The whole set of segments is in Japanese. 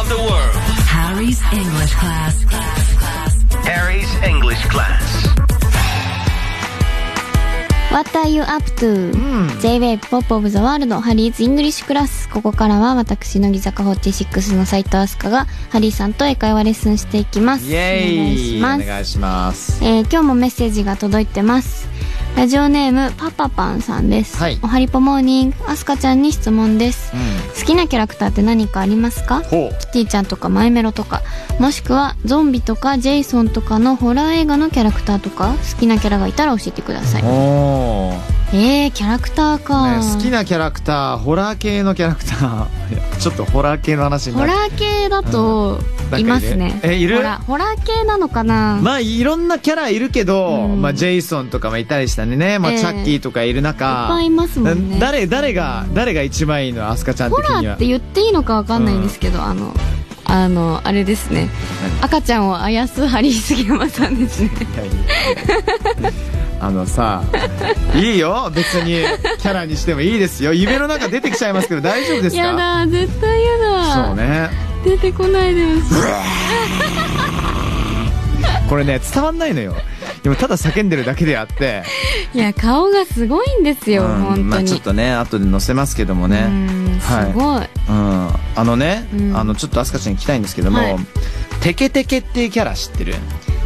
of the world. Harry's English class. Harry's English class. What are you up to?、J-Wave Pop of the World Harry's English Class。ここからは私、乃木坂46の斉藤飛鳥がハリーさんと英会話レッスンしていきます。イエーイお願いします。お願いします。えー今日もメッセージが届いてます。ラジオネーム、パパパンさんです。はいおはりぽモーニング、アスカちゃんに質問です。う好きなキャラクターって何かありますか？キティちゃんとかマイメロとか、もしくはゾンビとかジェイソンとかのホラー映画のキャラクターとか、好きなキャラがいたら教えてください。えー、キャラクターか、ね、好きなキャラクター、ホラー系のキャラクター。ちょっとホラー系の話になる。ホラー系だと、うんいますね。えいる？ホラーホラー系なのかな、まあいろんなキャラいるけど、うんまあジェイソンとかもいたりしたりね、まあええチャッキーとかいる中、いっぱいいますもんね誰、誰が、誰が一番いいのアスカちゃんホ的にはラーって。言っていいのかわかんないんですけど、あの、あの、あれですね。赤ちゃんをあやすハリー杉山さんですね。あのさ、いいよ、別にキャラにしてもいいですよ。夢の中出てきちゃいますけど大丈夫ですか？やだ、絶対やだ。そうね。出てこないです。これね、伝わんないのよ。でもただ叫んでるだけであって、いや、顔がすごいんですよ、うん本当に。まあちょっとね、後で載せますけどもうね。ん、すごい。うん。あのね、うんあの、ちょっとアスカちゃんに聞きたいんですけども、はいテケテケっていうキャラ知ってる？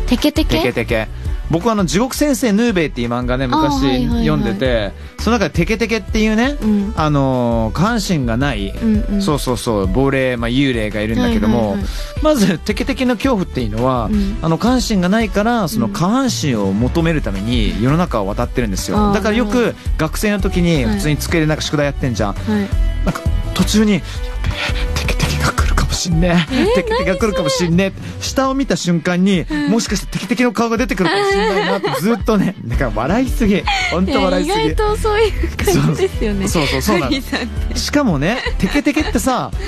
テケテケ？テケテケ。僕あの、地獄先生ヌーベイっていう漫画ね、昔読んでて、その中でテケテケっていうね、うん。あのー、下半身がない、うんうん。そうそうそう、亡霊、まあ、幽霊がいるんだけども、まず、テケテケの恐怖っていうのは、うんあの、下半身がないから、その下半身を求めるために世の中を渡ってるんですよ。だからよく、学生の時にはい普通に机でなんか宿題やってんじゃん。はい。なんか、途中に、しんねえ。テケテケが来るかもしんねえ。下を見た瞬間に、もしかしてテケテケの顔が出てくるかもしんないなって ずっとね、だから笑いすぎ。本当笑い意すぎ。外とそういう感じですよね。そうそうそうなの。しかもね、テケテケってさ、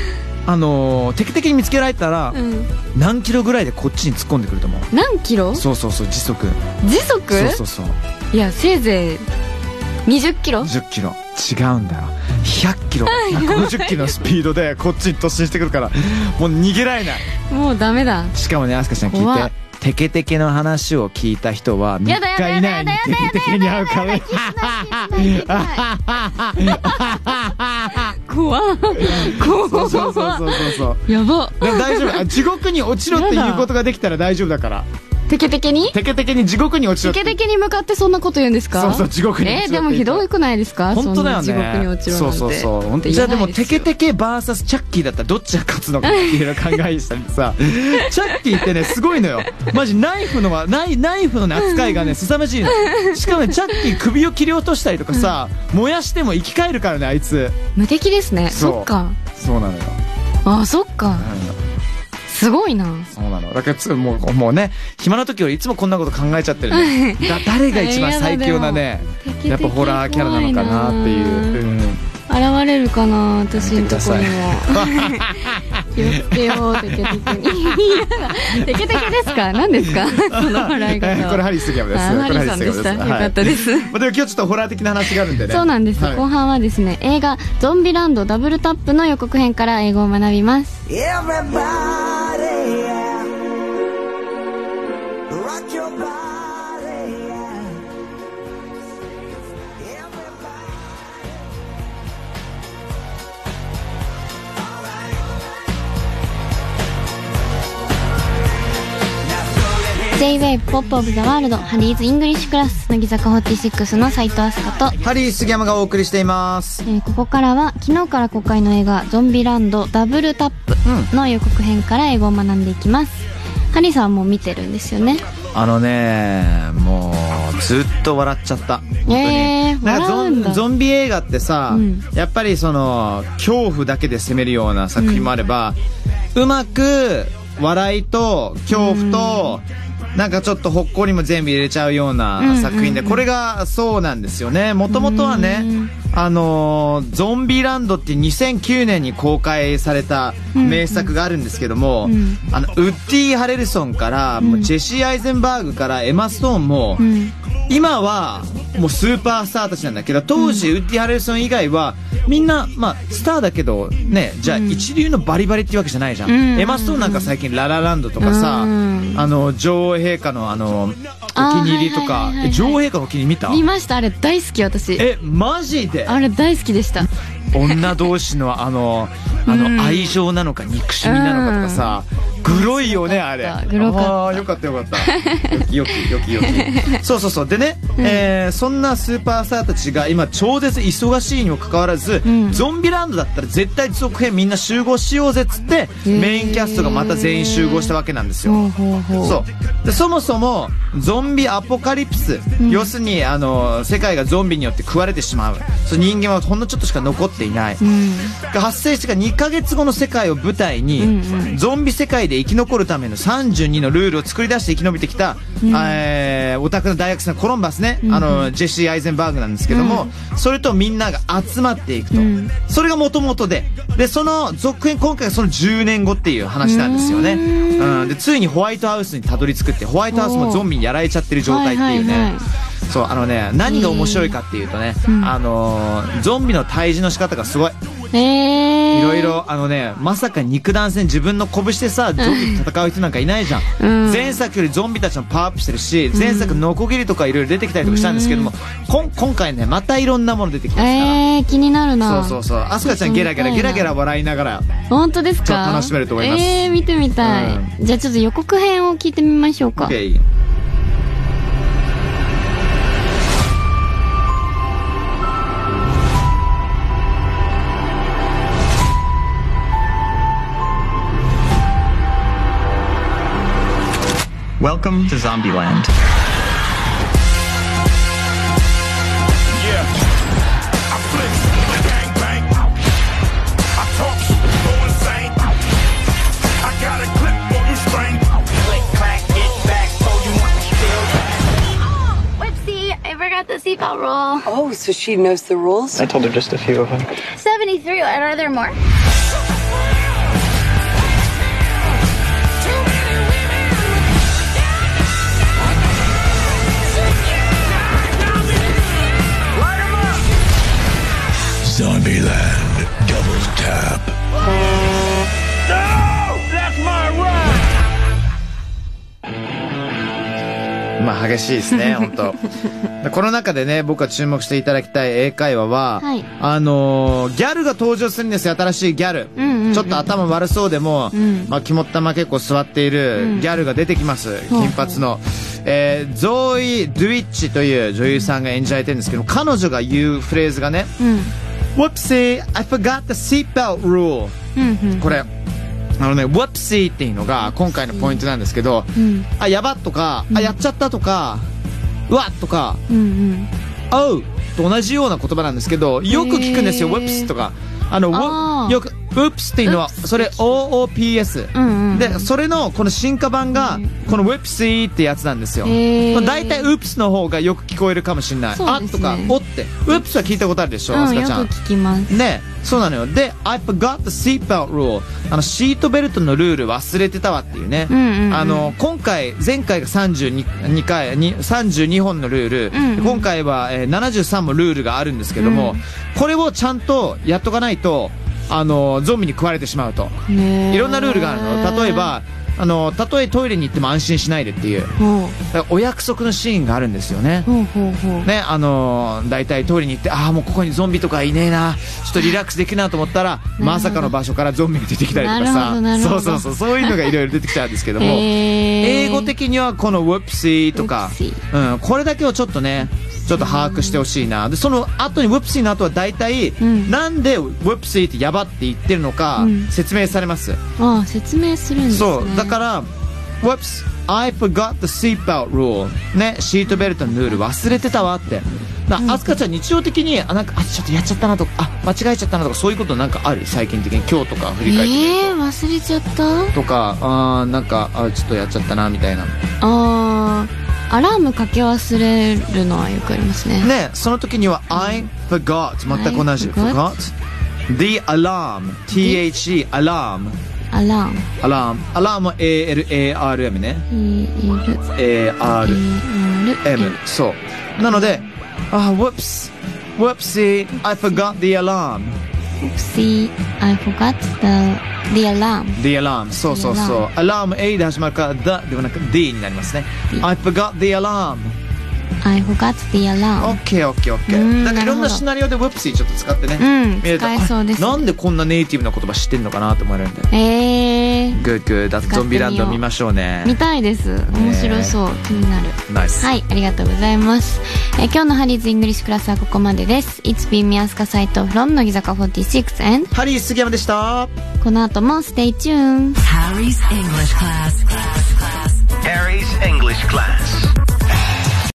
あのー、テケテケに見つけられたら、うん。何キロぐらいでこっちに突っ込んでくると思う？何キロ？そうそうそう、時速。時速？そうそうそう。いや、せいぜい20キロ？10キロ。違うんだよ。100キロ、150キロのスピードでこっちに突進してくるから、もう逃げられない。もうダメだ。しかもね、アスカちゃん聞いて。テケテケの話を聞いた人は3やだやだ日以内にテケテケに会うから。怖っそう怖そうそうそうそう。やば。大丈夫。あ地獄に落ちろっていうことができたら大丈夫だから。テケテケに？テケテケに地獄に落ちろってテケテケに向かってそんなこと言うんですか？そうそう地獄に落ちろってえー、でもひどくないですか？本当だよね。地獄に落ちろなんてそうそうそう。本当じゃあでも、テケテケ VS チャッキーだったらどっちが勝つのかっていうのを考えしたりさ、チャッキーってね、すごいのよ。マジナイフのは、ナイナイフのね、扱いがね、凄まじいの。しかもね、チャッキー首を切り落としたりとかさ、燃やしても生き返るからね、あいつ。無敵ですねそっかそうなのよ。あそっかうんすごいな。そうなの。だからつ、もう、もうね、暇な時よりいつもこんなこと考えちゃってるね。だ、誰が一番最強なね、やっぱホラーキャラなのかなっていう。うん現れるかな私のとこにも。気をつけようテケテケにいやテケテケですか？何ですか？その笑い方は。これハリー杉山です。あハリーさんでした。いかったです。まあでも今日ちょっとホラー的な話があるんでね。そうなんです、はい。後半はですね映画「ゾンビランドダブルタップ」の予告編から英語を学びます。Everybody, J-WAVE POP OF THE WORLD ハリーズイングリッシュクラス乃木坂46の斉藤飛鳥と。ハリー杉山がお送りしています。えーここからは昨日から公開の映画「ゾンビランドダブルタップ」の予告編から英語を学んでいきます、ハリーさんも見てるんですよね？あのね、もう、ずっと笑っちゃった。本当に。えーなんかゾンゾンビ映画ってさ、うん。やっぱりその、恐怖だけで攻めるような作品もあれば、うまく、笑いと、恐怖と、なんかちょっとほっこりも全部入れちゃうような作品で、これがそうなんですよね。もともとはね、あのーゾンビランドって2009年に公開された名作があるんですけども、ん。あの、ウッディ・ハレルソンから、もうジェシー・アイゼンバーグからエマ・ストーンも、うん。今はもうスーパースターたちなんだけど当時、ウッディ・ハレルソン以外はみんな、まあ、スターだけど、ね、じゃあ、一流のバリバリっていうわけじゃないじゃん。うん。エマストーンなんか最近、ララランドとかさ、うん。あの、女王陛下のあの、お気に入りとか。女王陛下のお気に入り見た？見ましたあれ大好き私。え、マジで？あれ大好きでした。女同士のあの、あうん。の、愛情なのか憎しみなのかとかさ、グロいよね、あれ。グロかった。あーよかったよかった。よきよきよきよき。そうそうそう。でね、えーそんなスーパースターたちが今超絶忙しいにもかかわらず、ん。ゾンビランドだったら絶対続編みんな集合しようぜっつって、メインキャストがまた全員集合したわけなんですよ。ほうほうほう。そう。でそもそもゾンビアポカリプス、要するにあの世界がゾンビによって食われてしまう。そう人間はほんのちょっとしか残っていない、うん。が発生してから2ヶ月後の世界を舞台に、うん。ゾンビ世界で生き残るための32のルールを作り出して生き延びてきた、えーオタクの大学生のコロンバスね、あのジェシー・アイゼンバーグなんですけども、それとみんなが集まっていくと、ん。それがもともとで。でその続編今回はその10年後っていう話なんですよね、うん、でついにホワイトハウスにたどり着くってホワイトハウスもゾンビにやられちゃってる状態っていうね、はいはいはいそうあのね何が面白いかっていうとね、あのーゾンビの退治の仕方がすごい。えー、いろいろあのねまさか肉弾戦自分の拳でさゾンビと戦う人なんかいないじゃん、うん。前作よりゾンビたちもパワーアップしてるし前作ノコギリとかいろいろ出てきたりとかしたんですけども、こん今回ねまたいろんなもの出てきますから、えー、気になるな。そうそうそう。アスカちゃんゲラゲラゲラゲラ笑いながら。本当ですか？と楽しめると思います。えー、見てみたい、じゃあちょっと予告編を聞いてみましょうか。OK still Whoopsie, I forgot the seatbelt rule. Oh, so she knows the rules? I told her just a few of them. 73, are there more? まあ激しいですね、本当。でこの中でね、僕が注目していただきたい英会話は、はい。あのーギャルが登場するんですよ、新しいギャル。うんうんうん。ちょっと頭悪そうでも、ん。まあ肝っ玉結構座っているギャルが出てきます、金髪の。えー、ゾーイ・ドゥイッチという女優さんが演じられてるんですけど、彼女が言うフレーズがね、うん。Whoopsie, I forgot the seatbelt rule. うんうん。これ、あのね、Whoopsie っていうのが今回のポイントなんですけど、うん。あ、やばっとか、あ、やっちゃったとか、うわっとか、うんうん。おうと同じような言葉なんですけど、よく聞くんですよ、へー。Whoops とか。あの、よく、Whoops っていうのは、それ OOPS。うんうんで、それの、この進化版が、この Whoopsie ってやつなんですよ。大体 Oops の方がよく聞こえるかもしれない。ねあとか、おって。Oops は聞いたことあるでしょ、うん、あすかちゃんよく。聞きますねそうなのよ。で、I forgot the seatbelt rule. あの、シートベルトのルール忘れてたわっていうね。うんうんうんあの、今回、前回が32 2回、に32本のルール。うんうん今回は、えー73もルールがあるんですけども、これをちゃんとやっとかないと、あの、ゾンビに食われてしまうと。ねいろんなルールがあるの。例えば、あの、たとえトイレに行っても安心しないでっていう。お約束のシーンがあるんですよね。ね、あのー、大体トイレに行って、ああ、もうここにゾンビとかいねえな、ちょっとリラックスできるなと思ったら、まさかの場所からゾンビが出てきたりとかさ、そうそうそう、そう。いうのがいろいろ出てきちゃうんですけども、英語的にはこの whoopsie とか。うん、これだけをちょっとね、ちょっと把握してほしいな。で、その後に whoopsie の後は大体、んなんで whoopsie ってやばって言ってるのかうん説明されます？ああ説明するんですねそう、だから、Whoops, I forgot the seatbelt rule. ね、シートベルトのルール忘れてたわって。だあすかちゃん日常的に、あ、なんか、あ、ちょっとやっちゃったなとか、あ、間違えちゃったなとか、そういうことなんかある？最近的に今日とか振り返ってみるえー、忘れちゃった？と。とか、あーなんか、あ、ちょっとやっちゃったな、みたいな。あーアラームかけ忘れるのはよくありますねね、その時には、I forgot. 全く同じ。Forgot. The alarm. T-H-E, alarm. アラーム alarm. alarm は A-L-A-R-M ね。A-R-M。そう。なので、あ、whoops。Whoopsie, I forgot the alarm. See, I forgot the, the alarm. The alarm. そうそうそう。アラーム A で始まるから the ではなく D になりますね。I forgot the alarm. I forgot the alarm. OK, OK, う OK. んだからいろんななるほどシナリオで Whoopsie ちょっと使ってね。うん見ると使えそうですあなんでこんなネイティブな言葉知ってんのかなと思えるんで。えー、Good, good. だってゾンビランド見ましょうね。見たいです。面白そう。気になる。 Nice。はい、ありがとうございます。えー今日の Harry's English Class はここまでです。It's been me 飛鳥斎藤 from 乃木坂46 and ハリー杉山でした。この後も Stay tuned! Harry's English class. Harry's English class.